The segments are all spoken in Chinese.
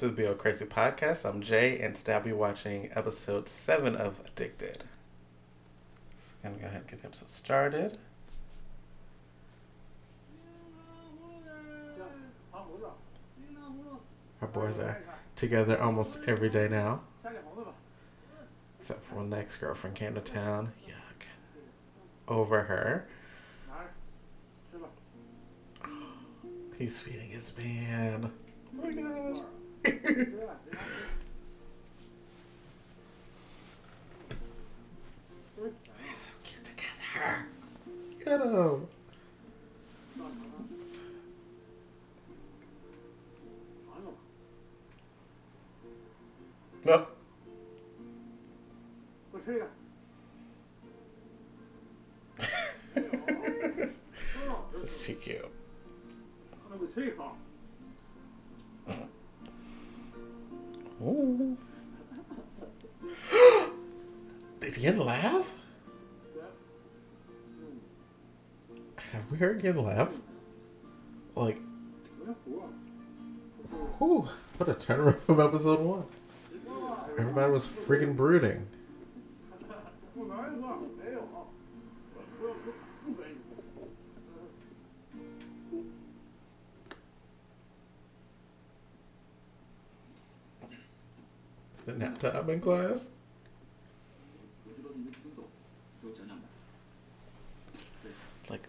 to Be a Crazy Podcast. I'm Jay, and today I'll be watching episode 7 of Addicted. So I'm going to go ahead and get the episode started. Our boys are together almost every day now. Except for when the ex girlfriend came to town. Yuck. Over her. He's feeding his man. Oh my god. They're so cute together. Look at him. Nope. Yin laugh? Have we heard Yin laugh? Like, whew, what a turnaround from episode one. Everybody was freaking brooding. Is it nap time in class?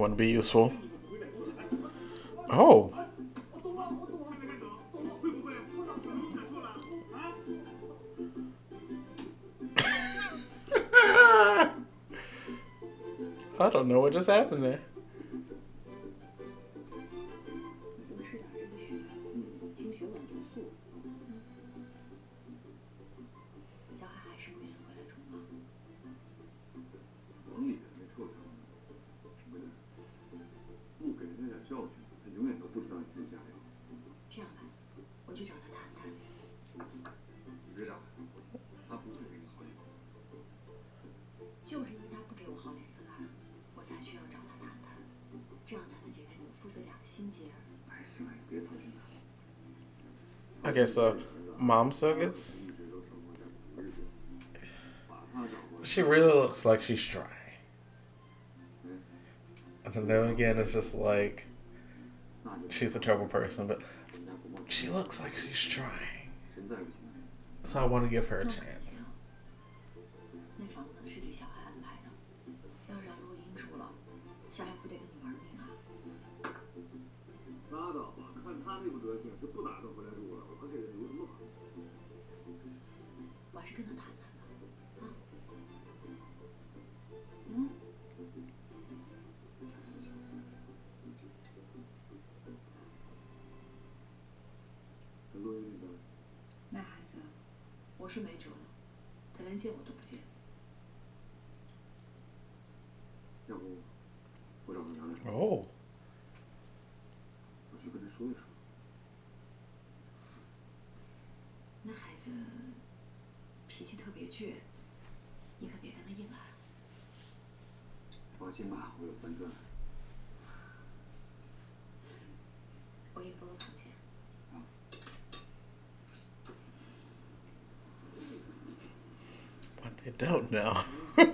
wouldn't be useful. Oh. I don't know what just happened there. 不知道你自己家里。这样吧，我去找他谈谈。你别找他，他不会给你好脸色。就是因为他不给我好脸色看，我才需要找他谈谈，这样才能解开你们父子俩的心结。哎，行了，别操心了。Okay, so mom still gets. She really looks like she's trying. And then again, it's just like she's a terrible person, but she looks like she's trying. So I want to give her a chance. 是没辙了，他连见我都不见。要不我找他聊聊。哦，我去跟他说一说。那孩子脾气特别倔，你可别跟他硬来。放心吧，我有分寸。我也不能妥协。don't know. oh,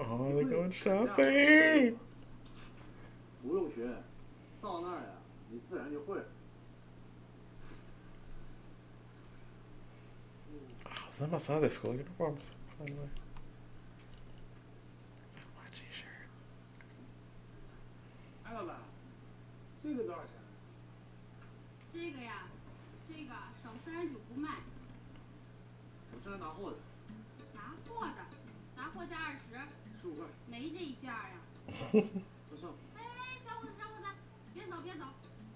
they're going shopping. 不用学，到那儿呀，你自然就会。That must other school uniforms, finally. shirt 这个呀，这个少三十九不卖。我是来拿货的。拿货的，拿货价二十。十五块。没这一件儿呀。呵呵。哎，小伙子，小伙子，别走别走，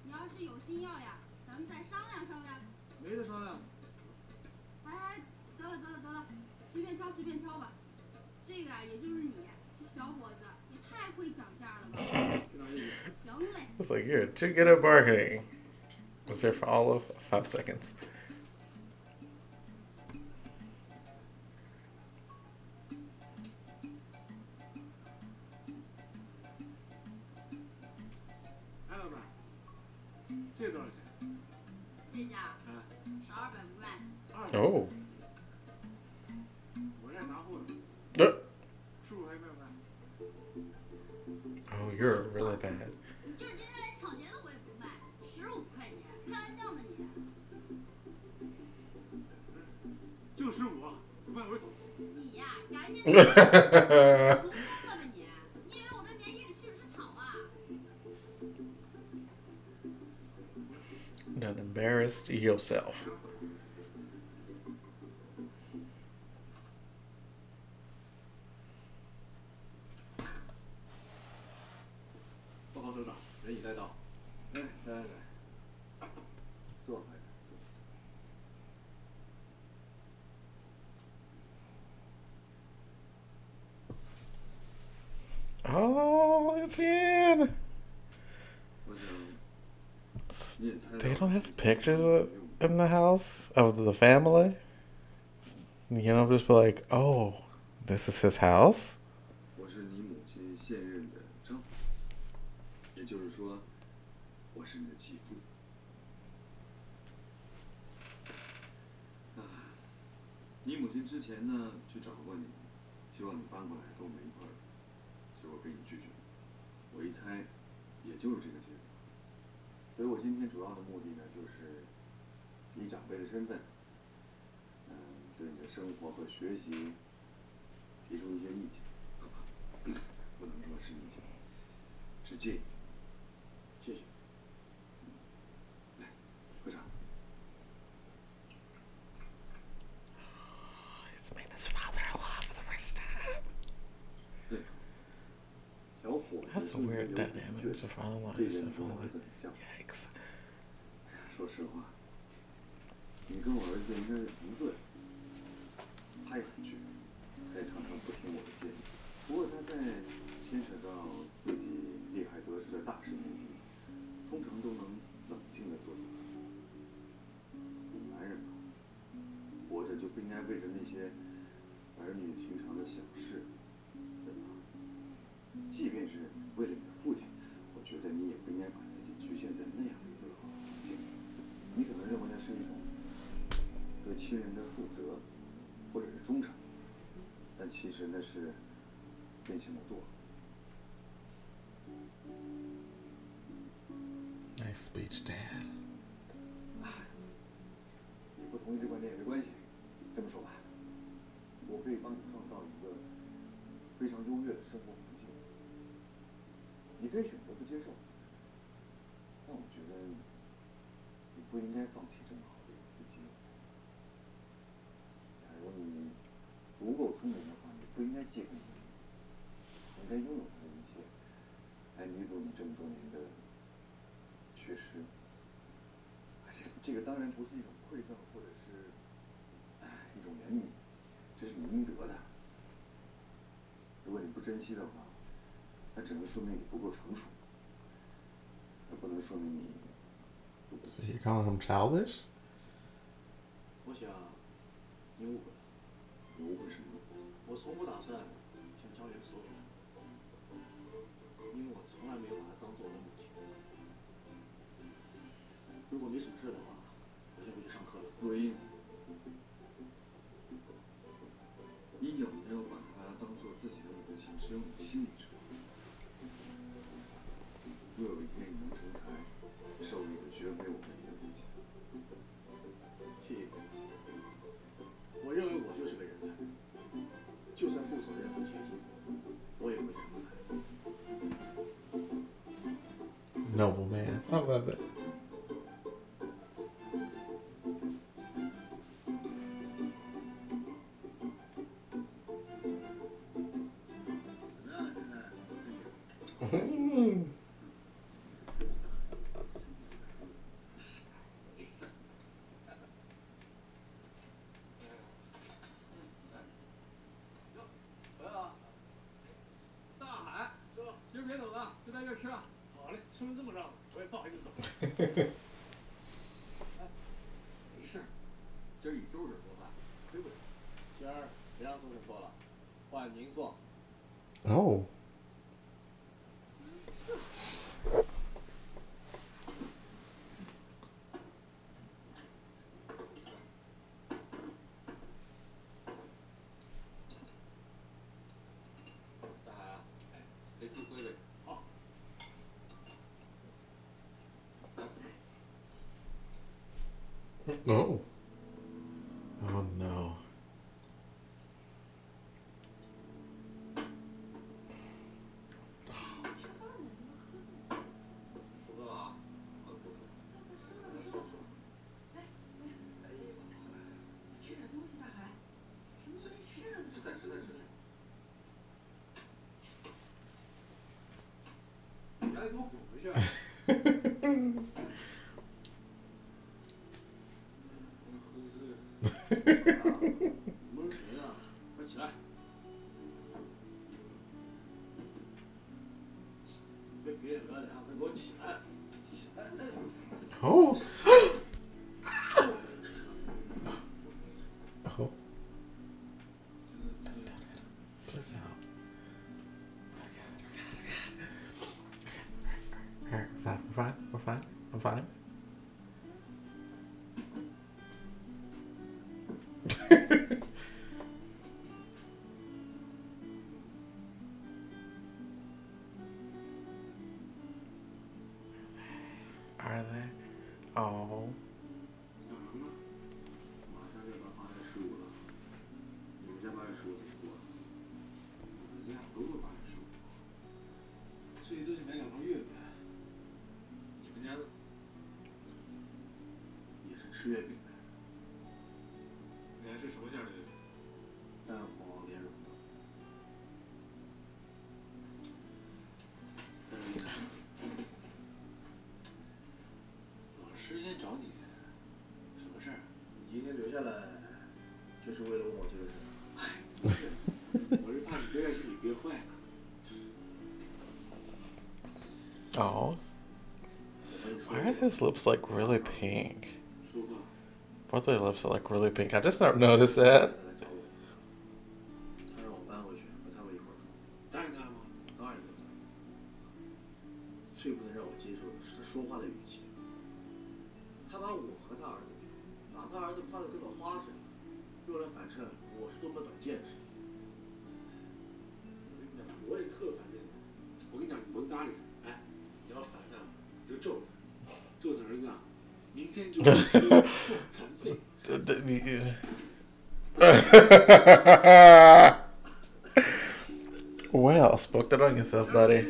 你要是有心要呀，咱们再商量商量。没得商量。哎，得了得了得了，随便挑随便挑吧。这个啊，也就是你，这小伙子也太会讲价了吧。行嘞。It's like you're too good at bargaining. was there for all of five seconds. Uh, oh. Not embarrassed yourself. pictures of, in the house of the family. You know, just be like, oh, this is his house? 以长辈的身份，嗯，对你的生活和学习提出一些意见，不能说是意见，是建议。谢谢。你跟我儿子应该是同岁，他也很倔，他也常常不听我的建议。不过他在牵扯到自己厉害得失的大事面前，通常都能冷静的做出。男人嘛，活着就不应该为着那些儿女情长的小事，对吧？即便是为了你的父亲。是没这么多。Nice speech, Dad。你不同意这观点也没关系，这么说吧，我可以帮你。借给你，应该拥有的一切，来弥补你这么多年的缺失。这这个当然不是一种馈赠，或者是，哎，一种怜悯，这是你应得的。如果你不珍惜的话，那只能说明你不够成熟，那不能说明你。你 call h e m childish？我想，你误会了。误会什么？我从不打算向江源索取什么，因为我从来没有把他当做我的母亲。如果没什么事，Oh. 儿子，哦。马上就把八月十五了，你们家八月十五过，我们家不会八月十五。最多就买两块月饼，你们家也是吃月饼。之前找你什么事儿？你今天留下来就是为了问我这个事儿？哎，我是怕你憋在心里憋坏了。Oh. Why are his lips like really pink? Both of their lips are like really pink. I just never noticed that. well, spoke that on yourself, buddy.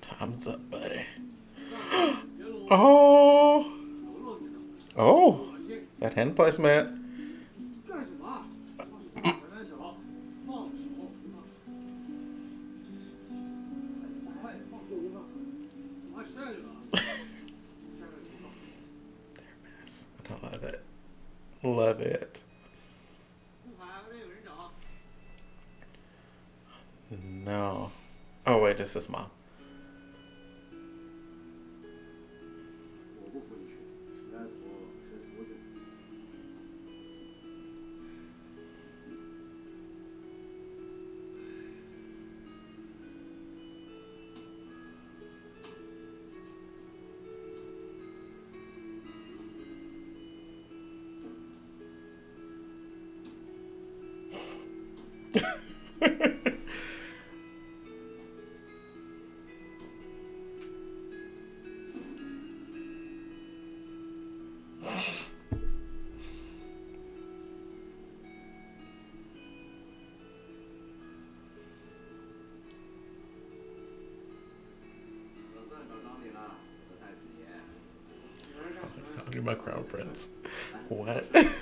Time's up, buddy. Oh, oh, that hand placement. Love it. No. Oh, wait, this is mom. talking about crown prince. What?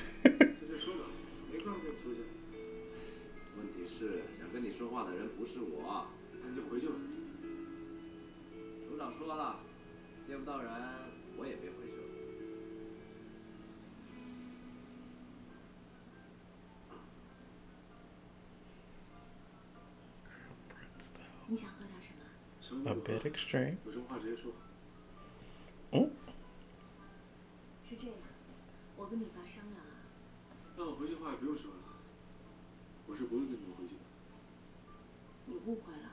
A bit extreme. Oh. 这样，我跟你爸商量啊。那我回去话也不用说了，我是不用跟你们回去。的。你误会了，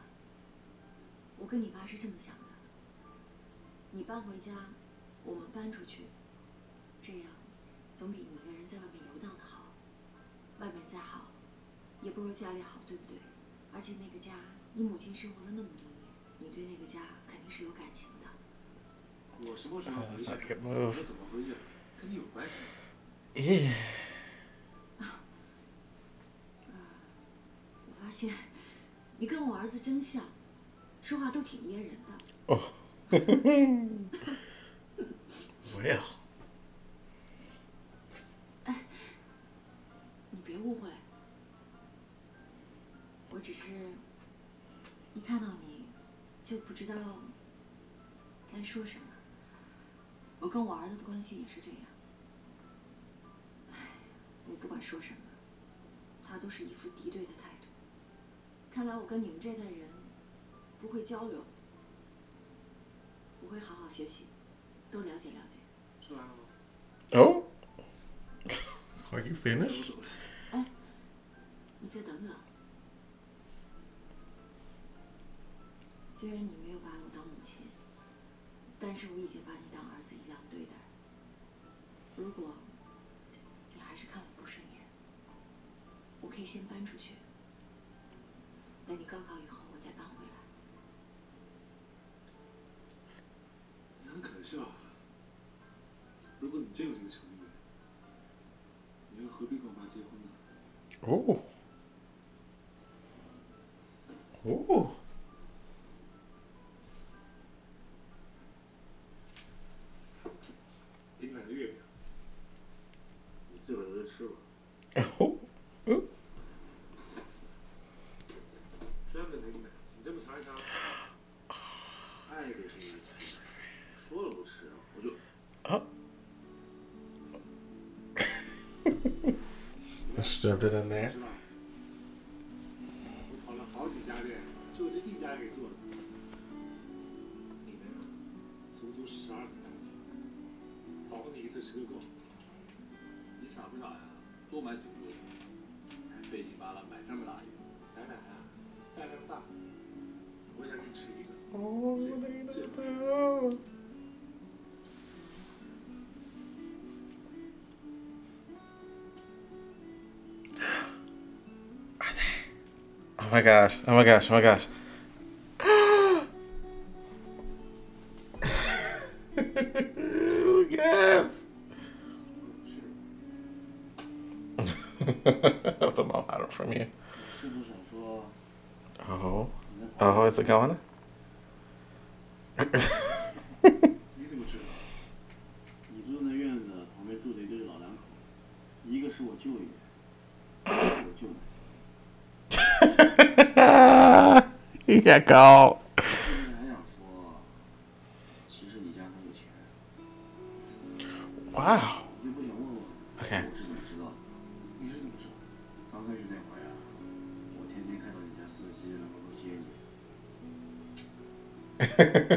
我跟你爸是这么想的。你搬回家，我们搬出去，这样总比你一个人在外面游荡的好。外面再好，也不如家里好，对不对？而且那个家，你母亲生活了那么多年，你对那个家肯定是有感情的。我什么时候回去？我是怎么回去？跟你有关系吗？咦，啊，我发现你跟我儿子真像，说话都挺噎人的。哦，我也好。相信也是这样。唉，我不管说什么，他都是一副敌对的态度。看来我跟你们这代人不会交流，我会好好学习，多了解了解。了吗？哦。Are you finished? 哎，你再等等。虽然你没有把我当母亲，但是我已经把你当儿子一样对待。如果，你还是看我不顺眼，我可以先搬出去。等你高考以后，我再搬回来。也很可笑。如果你真有这个诚意，你又何必跟我妈结婚呢？哦。哦。我了好几家家店，就这一给在那。Oh my gosh. Oh my gosh. Oh my gosh. yes. That's a mom out from you. Oh. Oh, is it going? 也高。哇。OK。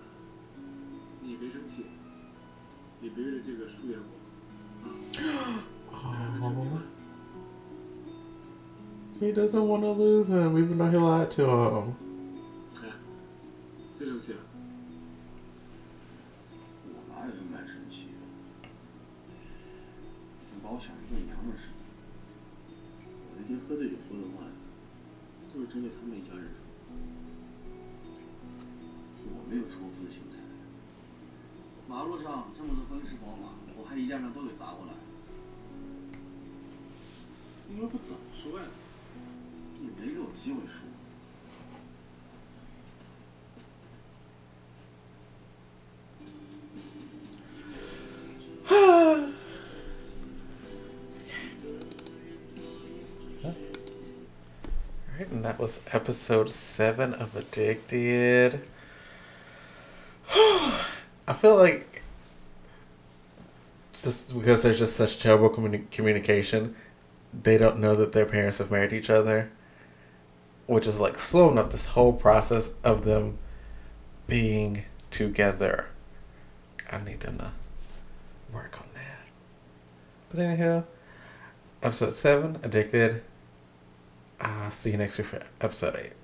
你别生气，你别为这个疏远我啊！好，他 doesn't want to lose him. We know he lied to him. 去生气了？马路上这么多奔驰宝马，我还一辆辆都给砸过来。你们不早说呀？你没个机会说。哈。and that was episode seven of Addicted. feel like just because there's just such terrible communi- communication, they don't know that their parents have married each other, which is like slowing up this whole process of them being together. I need them to work on that. But anyhow, episode 7, Addicted. I'll see you next week for episode 8.